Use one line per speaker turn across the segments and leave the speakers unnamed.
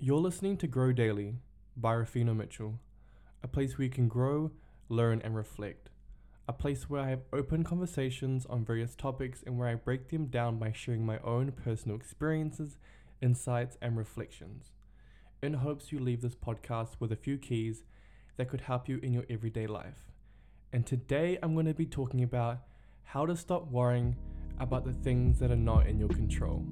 You're listening to Grow Daily by Rafina Mitchell, a place where you can grow, learn, and reflect. A place where I have open conversations on various topics and where I break them down by sharing my own personal experiences, insights, and reflections, in hopes you leave this podcast with a few keys that could help you in your everyday life. And today I'm going to be talking about how to stop worrying about the things that are not in your control.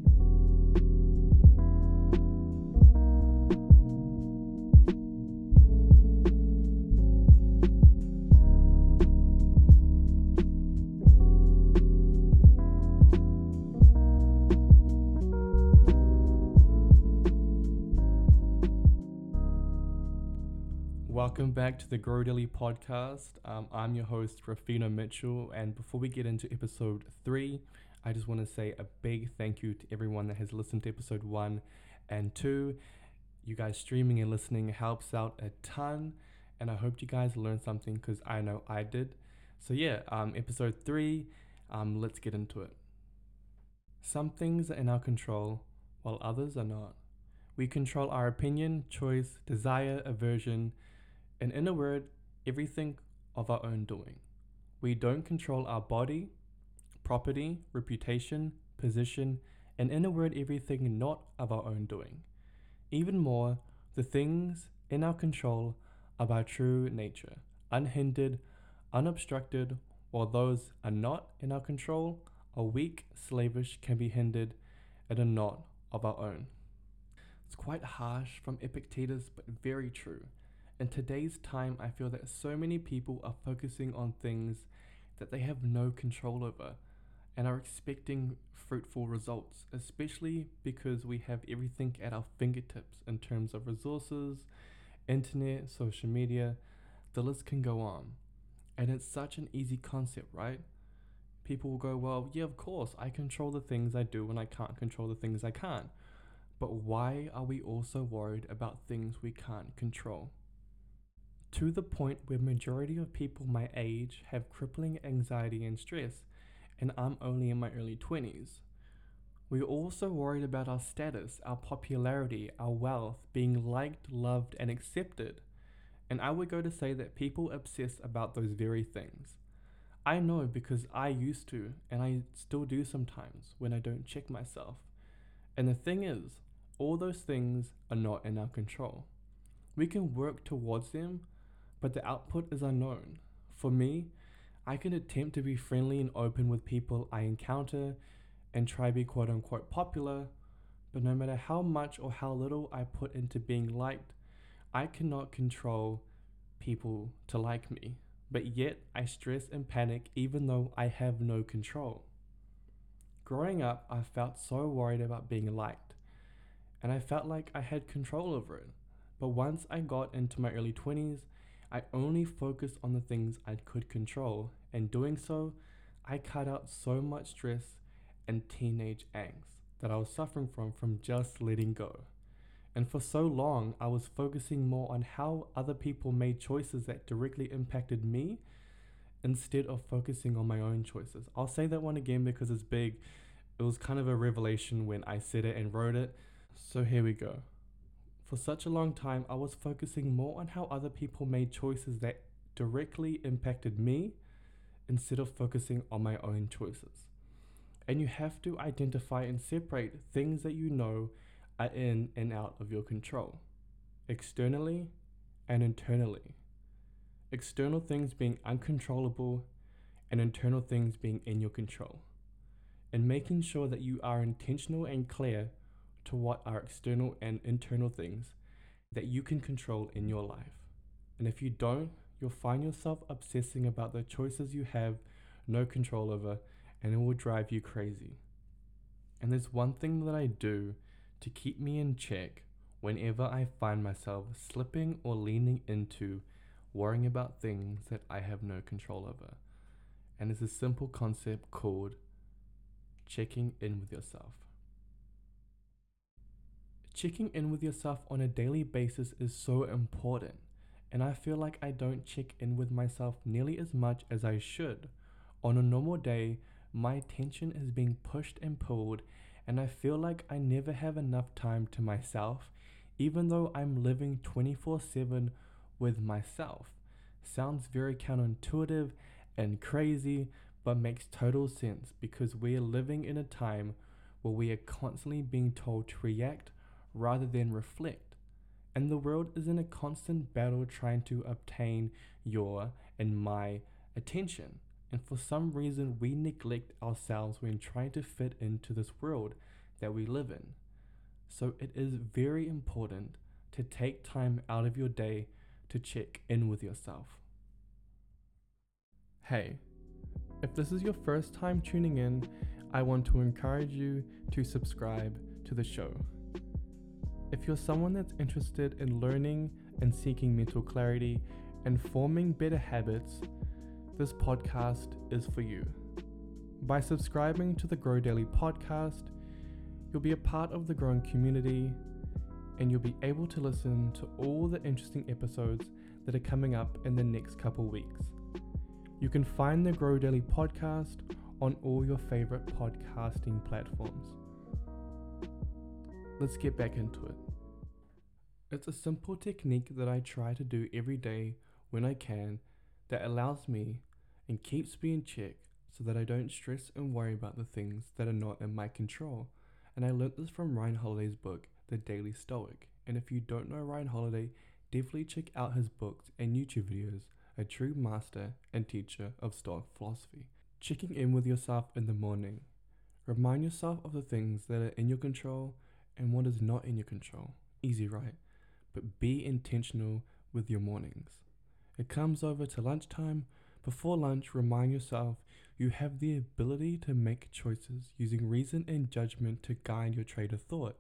Welcome back to the Grow Daily podcast. Um, I'm your host, Rafina Mitchell. And before we get into episode three, I just want to say a big thank you to everyone that has listened to episode one and two. You guys streaming and listening helps out a ton. And I hope you guys learned something because I know I did. So, yeah, um, episode three, um, let's get into it. Some things are in our control, while others are not. We control our opinion, choice, desire, aversion, and in a word, everything of our own doing. We don't control our body, property, reputation, position, and in a word, everything not of our own doing. Even more, the things in our control of our true nature, unhindered, unobstructed, while those are not in our control, are weak, slavish, can be hindered, and are not of our own. It's quite harsh from Epictetus, but very true. In today's time, I feel that so many people are focusing on things that they have no control over and are expecting fruitful results, especially because we have everything at our fingertips in terms of resources, internet, social media, the list can go on. And it's such an easy concept, right? People will go, well, yeah, of course, I control the things I do and I can't control the things I can't. But why are we also worried about things we can't control? To the point where majority of people my age have crippling anxiety and stress and I'm only in my early 20s. We're also worried about our status, our popularity, our wealth, being liked, loved, and accepted. And I would go to say that people obsess about those very things. I know because I used to, and I still do sometimes when I don't check myself. And the thing is, all those things are not in our control. We can work towards them, but the output is unknown. For me, I can attempt to be friendly and open with people I encounter and try to be quote unquote popular, but no matter how much or how little I put into being liked, I cannot control people to like me. But yet I stress and panic even though I have no control. Growing up, I felt so worried about being liked, and I felt like I had control over it. But once I got into my early 20s, I only focused on the things I could control, and doing so, I cut out so much stress and teenage angst that I was suffering from from just letting go. And for so long, I was focusing more on how other people made choices that directly impacted me instead of focusing on my own choices. I'll say that one again because it's big. It was kind of a revelation when I said it and wrote it. So here we go. For such a long time, I was focusing more on how other people made choices that directly impacted me instead of focusing on my own choices. And you have to identify and separate things that you know are in and out of your control, externally and internally. External things being uncontrollable and internal things being in your control. And making sure that you are intentional and clear to what are external and internal things that you can control in your life. And if you don't, you'll find yourself obsessing about the choices you have no control over, and it will drive you crazy. And there's one thing that I do to keep me in check whenever I find myself slipping or leaning into worrying about things that I have no control over. And it's a simple concept called checking in with yourself. Checking in with yourself on a daily basis is so important, and I feel like I don't check in with myself nearly as much as I should. On a normal day, my attention is being pushed and pulled, and I feel like I never have enough time to myself, even though I'm living 24 7 with myself. Sounds very counterintuitive and crazy, but makes total sense because we are living in a time where we are constantly being told to react rather than reflect. And the world is in a constant battle trying to obtain your and my attention. And for some reason, we neglect ourselves when trying to fit into this world that we live in. So it is very important to take time out of your day to check in with yourself. Hey, if this is your first time tuning in, I want to encourage you to subscribe to the show. If you're someone that's interested in learning and seeking mental clarity and forming better habits, this podcast is for you. By subscribing to the Grow Daily podcast, you'll be a part of the growing community and you'll be able to listen to all the interesting episodes that are coming up in the next couple weeks. You can find the Grow Daily podcast on all your favorite podcasting platforms. Let's get back into it. It's a simple technique that I try to do every day when I can that allows me and keeps me in check so that I don't stress and worry about the things that are not in my control. And I learned this from Ryan Holiday's book, The Daily Stoic. And if you don't know Ryan Holiday, definitely check out his books and YouTube videos, a true master and teacher of Stoic philosophy. Checking in with yourself in the morning. Remind yourself of the things that are in your control and what is not in your control. Easy, right? But be intentional with your mornings. It comes over to lunchtime. Before lunch, remind yourself you have the ability to make choices using reason and judgment to guide your trade of thought.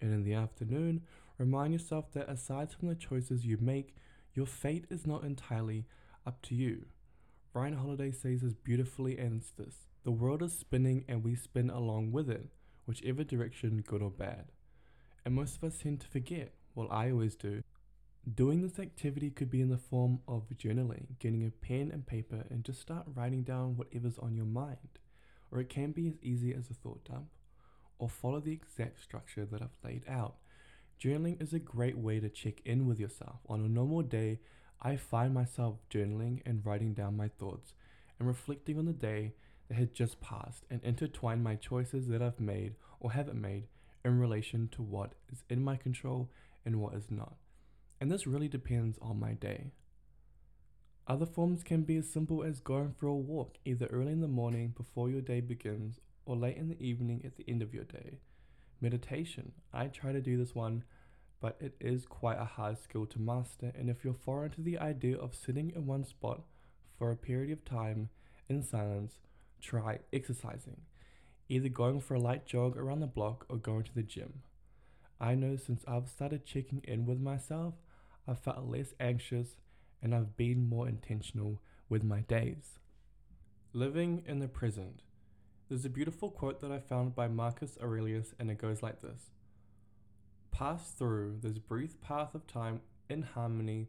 And in the afternoon, remind yourself that aside from the choices you make, your fate is not entirely up to you. Ryan Holiday says this beautifully ends this. The world is spinning and we spin along with it, whichever direction, good or bad. And most of us tend to forget, well, I always do. Doing this activity could be in the form of journaling, getting a pen and paper and just start writing down whatever's on your mind. Or it can be as easy as a thought dump, or follow the exact structure that I've laid out. Journaling is a great way to check in with yourself. On a normal day, I find myself journaling and writing down my thoughts and reflecting on the day that had just passed and intertwine my choices that I've made or haven't made in relation to what is in my control and what is not. And this really depends on my day. Other forms can be as simple as going for a walk either early in the morning before your day begins or late in the evening at the end of your day. Meditation. I try to do this one but it is quite a hard skill to master. And if you're foreign to the idea of sitting in one spot for a period of time in silence, try exercising, either going for a light jog around the block or going to the gym. I know since I've started checking in with myself, I've felt less anxious and I've been more intentional with my days. Living in the present. There's a beautiful quote that I found by Marcus Aurelius, and it goes like this Pass through this brief path of time in harmony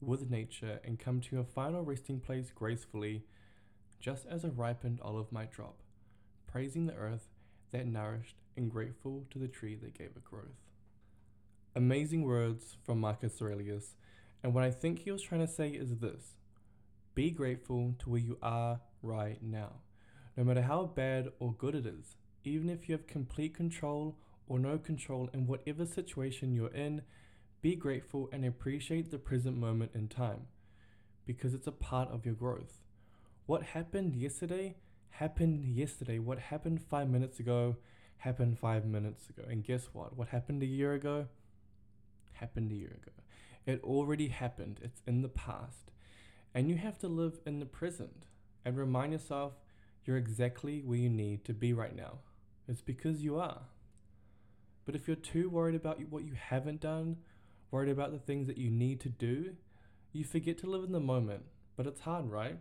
with nature and come to your final resting place gracefully, just as a ripened olive might drop, praising the earth that nourished and grateful to the tree that gave it growth. Amazing words from Marcus Aurelius, and what I think he was trying to say is this be grateful to where you are right now, no matter how bad or good it is, even if you have complete control or no control in whatever situation you're in, be grateful and appreciate the present moment in time because it's a part of your growth. What happened yesterday happened yesterday. What happened five minutes ago happened five minutes ago. And guess what? What happened a year ago happened a year ago. It already happened, it's in the past. And you have to live in the present and remind yourself you're exactly where you need to be right now. It's because you are. But if you're too worried about what you haven't done, worried about the things that you need to do, you forget to live in the moment. But it's hard, right?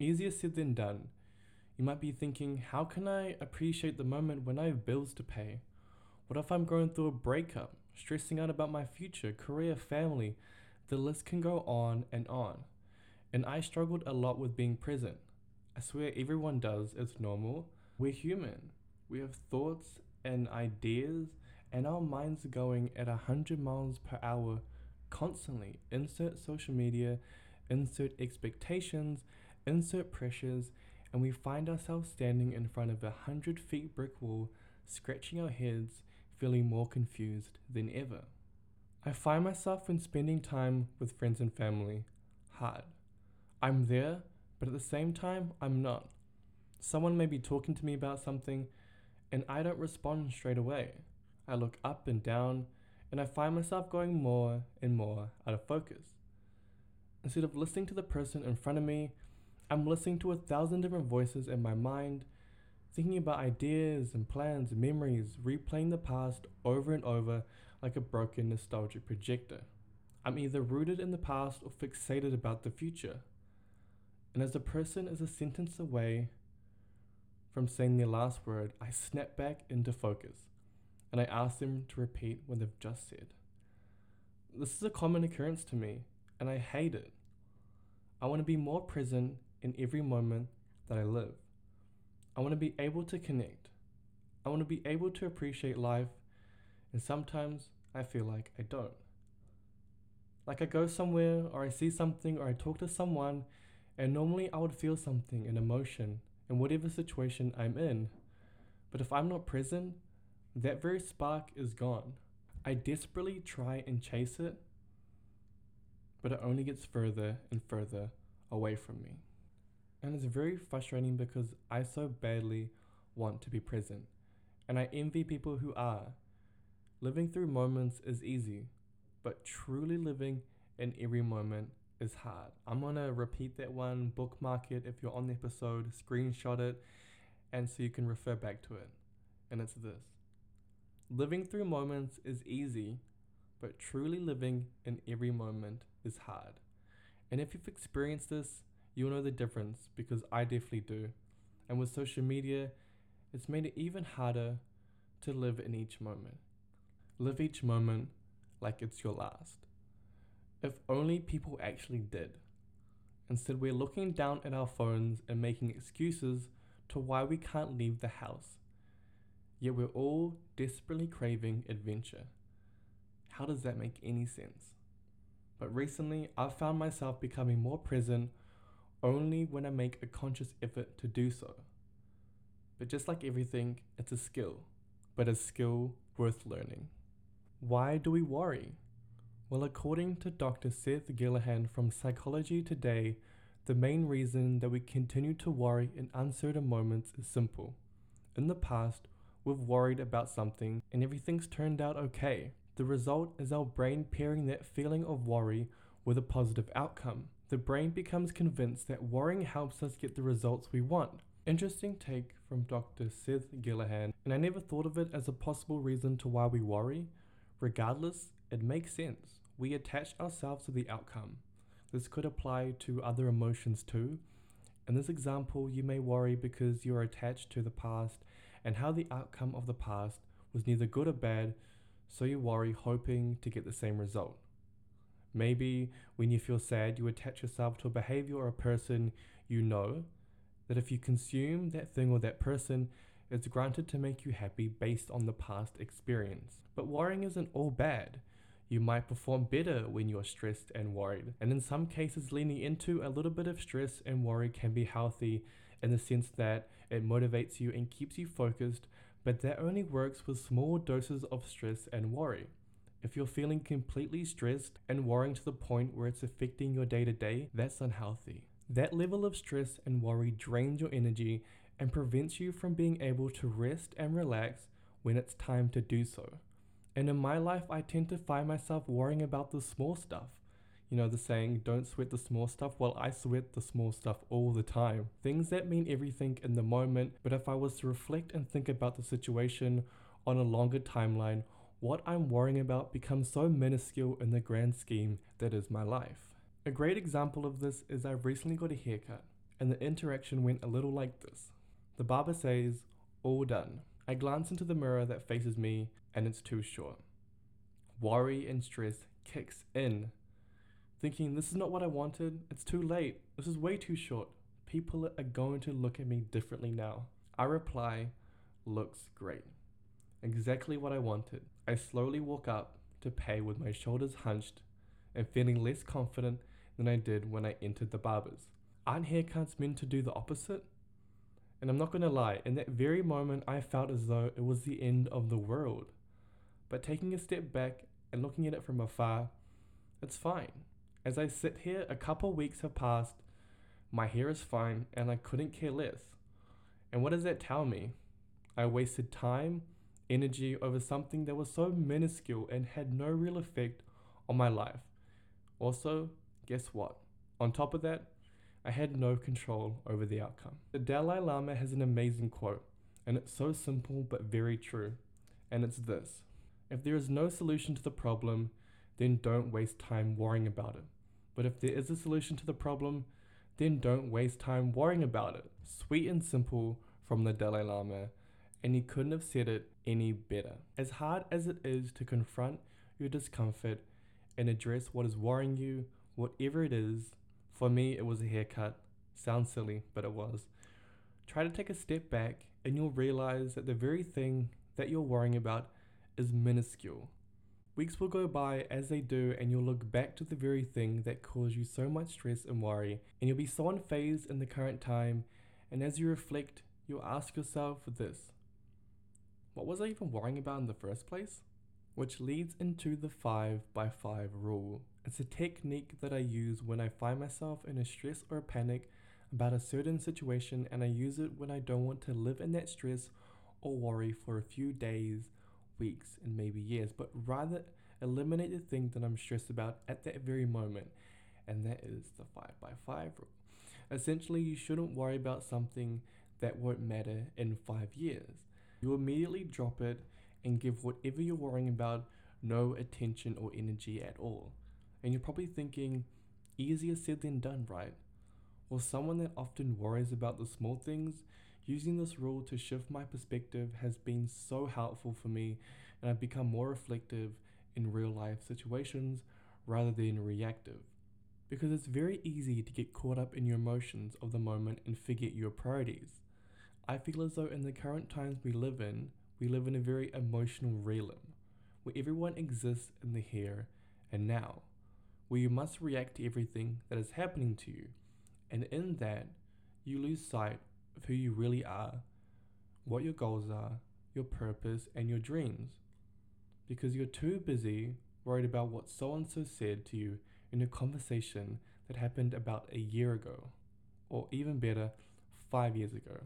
Easier said than done. You might be thinking, how can I appreciate the moment when I have bills to pay? What if I'm going through a breakup, stressing out about my future, career, family? The list can go on and on. And I struggled a lot with being present. I swear everyone does, it's normal. We're human. We have thoughts and ideas and our minds are going at 100 miles per hour constantly. Insert social media, insert expectations, insert pressures, and we find ourselves standing in front of a 100 feet brick wall, scratching our heads, feeling more confused than ever. I find myself when spending time with friends and family hard. I'm there, but at the same time, I'm not. Someone may be talking to me about something, and I don't respond straight away. I look up and down, and I find myself going more and more out of focus. Instead of listening to the person in front of me, I'm listening to a thousand different voices in my mind, thinking about ideas and plans and memories, replaying the past over and over like a broken nostalgic projector. I'm either rooted in the past or fixated about the future. And as the person is a sentence away from saying their last word, I snap back into focus and I ask them to repeat what they've just said. This is a common occurrence to me, and I hate it. I want to be more present in every moment that I live. I want to be able to connect. I want to be able to appreciate life, and sometimes I feel like I don't. Like I go somewhere, or I see something, or I talk to someone, and normally I would feel something, an emotion, in whatever situation I'm in. But if I'm not present, that very spark is gone. I desperately try and chase it, but it only gets further and further away from me. And it's very frustrating because I so badly want to be present, and I envy people who are. Living through moments is easy, but truly living in every moment is hard. I'm gonna repeat that one, bookmark it if you're on the episode, screenshot it, and so you can refer back to it. And it's this Living through moments is easy, but truly living in every moment is hard. And if you've experienced this, you'll know the difference because I definitely do. And with social media, it's made it even harder to live in each moment. Live each moment like it's your last. If only people actually did. Instead, we're looking down at our phones and making excuses to why we can't leave the house Yet we're all desperately craving adventure. How does that make any sense? But recently, I've found myself becoming more present only when I make a conscious effort to do so. But just like everything, it's a skill, but a skill worth learning. Why do we worry? Well, according to Dr. Seth Gillihan from Psychology Today, the main reason that we continue to worry in uncertain moments is simple. In the past, we've worried about something and everything's turned out okay. The result is our brain pairing that feeling of worry with a positive outcome. The brain becomes convinced that worrying helps us get the results we want. Interesting take from Dr. Seth Gillihan, and I never thought of it as a possible reason to why we worry. Regardless, it makes sense. We attach ourselves to the outcome. This could apply to other emotions too. In this example, you may worry because you're attached to the past and how the outcome of the past was neither good or bad, so you worry hoping to get the same result. Maybe when you feel sad, you attach yourself to a behavior or a person you know that if you consume that thing or that person, it's granted to make you happy based on the past experience. But worrying isn't all bad. You might perform better when you're stressed and worried. And in some cases, leaning into a little bit of stress and worry can be healthy in the sense that it motivates you and keeps you focused, but that only works with small doses of stress and worry. If you're feeling completely stressed and worrying to the point where it's affecting your day to day, that's unhealthy. That level of stress and worry drains your energy and prevents you from being able to rest and relax when it's time to do so. And in my life, I tend to find myself worrying about the small stuff you know, the saying, don't sweat the small stuff. Well, I sweat the small stuff all the time. Things that mean everything in the moment, but if I was to reflect and think about the situation on a longer timeline, what I'm worrying about becomes so minuscule in the grand scheme that is my life. A great example of this is I recently got a haircut, and the interaction went a little like this. The barber says, All done. I glance into the mirror that faces me, and it's too short. Worry and stress kicks in thinking, this is not what I wanted, it's too late, this is way too short. People are going to look at me differently now. I reply, looks great. Exactly what I wanted. I slowly walk up to pay with my shoulders hunched and feeling less confident than I did when I entered the barber's. Aren't haircuts meant to do the opposite? And I'm not gonna lie, in that very moment, I felt as though it was the end of the world. But taking a step back and looking at it from afar, it's fine. As I sit here, a couple weeks have passed, my hair is fine, and I couldn't care less. And what does that tell me? I wasted time, energy over something that was so minuscule and had no real effect on my life. Also, guess what? On top of that, I had no control over the outcome. The Dalai Lama has an amazing quote, and it's so simple but very true. And it's this If there is no solution to the problem, then don't waste time worrying about it. But if there is a solution to the problem, then don't waste time worrying about it. Sweet and simple from the Dalai Lama, and he couldn't have said it any better. As hard as it is to confront your discomfort and address what is worrying you, whatever it is, for me it was a haircut. Sounds silly, but it was. Try to take a step back and you'll realize that the very thing that you're worrying about is minuscule. Weeks will go by as they do, and you'll look back to the very thing that caused you so much stress and worry, and you'll be so unfazed in the current time. And as you reflect, you'll ask yourself this What was I even worrying about in the first place? Which leads into the 5 by 5 rule. It's a technique that I use when I find myself in a stress or a panic about a certain situation, and I use it when I don't want to live in that stress or worry for a few days weeks, and maybe years, but rather eliminate the thing that I'm stressed about at that very moment. And that is the 5 by 5 rule. Essentially, you shouldn't worry about something that won't matter in five years. You immediately drop it and give whatever you're worrying about no attention or energy at all. And you're probably thinking, easier said than done, right? Well, someone that often worries about the small things Using this rule to shift my perspective has been so helpful for me, and I've become more reflective in real life situations rather than reactive. Because it's very easy to get caught up in your emotions of the moment and forget your priorities. I feel as though in the current times we live in, we live in a very emotional realm, where everyone exists in the here and now, where you must react to everything that is happening to you, and in that, you lose sight of who you really are, what your goals are, your purpose, and your dreams. Because you're too busy worried about what so and so said to you in a conversation that happened about a year ago, or even better, five years ago.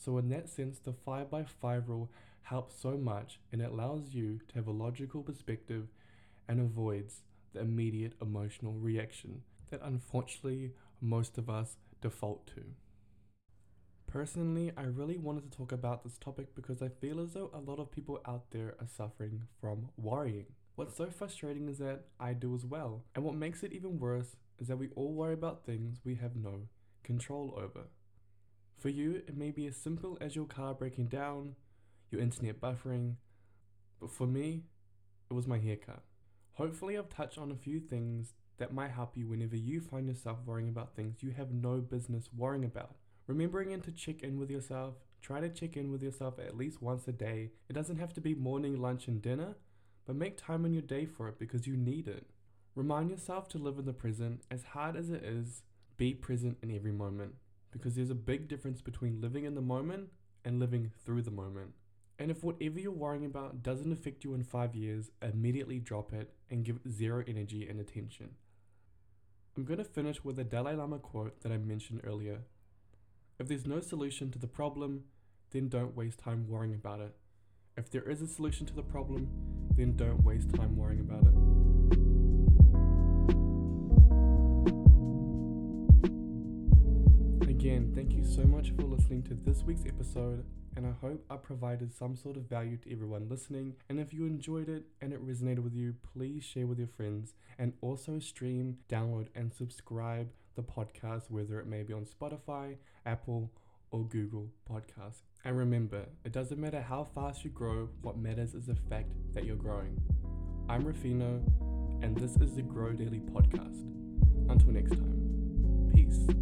So, in that sense, the 5 by 5 rule helps so much and it allows you to have a logical perspective and avoids the immediate emotional reaction that unfortunately most of us default to. Personally, I really wanted to talk about this topic because I feel as though a lot of people out there are suffering from worrying. What's so frustrating is that I do as well. And what makes it even worse is that we all worry about things we have no control over. For you, it may be as simple as your car breaking down, your internet buffering, but for me, it was my haircut. Hopefully, I've touched on a few things that might help you whenever you find yourself worrying about things you have no business worrying about. Remembering to check in with yourself. Try to check in with yourself at least once a day. It doesn't have to be morning, lunch, and dinner, but make time in your day for it because you need it. Remind yourself to live in the present, as hard as it is, be present in every moment because there's a big difference between living in the moment and living through the moment. And if whatever you're worrying about doesn't affect you in five years, immediately drop it and give it zero energy and attention. I'm going to finish with a Dalai Lama quote that I mentioned earlier if there's no solution to the problem, then don't waste time worrying about it. If there is a solution to the problem, then don't waste time worrying about it. Again, thank you so much for listening to this week's episode, and I hope I provided some sort of value to everyone listening. And if you enjoyed it and it resonated with you, please share with your friends and also stream, download, and subscribe the podcast, whether it may be on Spotify, Apple, or Google Podcasts. And remember, it doesn't matter how fast you grow, what matters is the fact that you're growing. I'm Rufino, and this is the Grow Daily Podcast. Until next time, peace.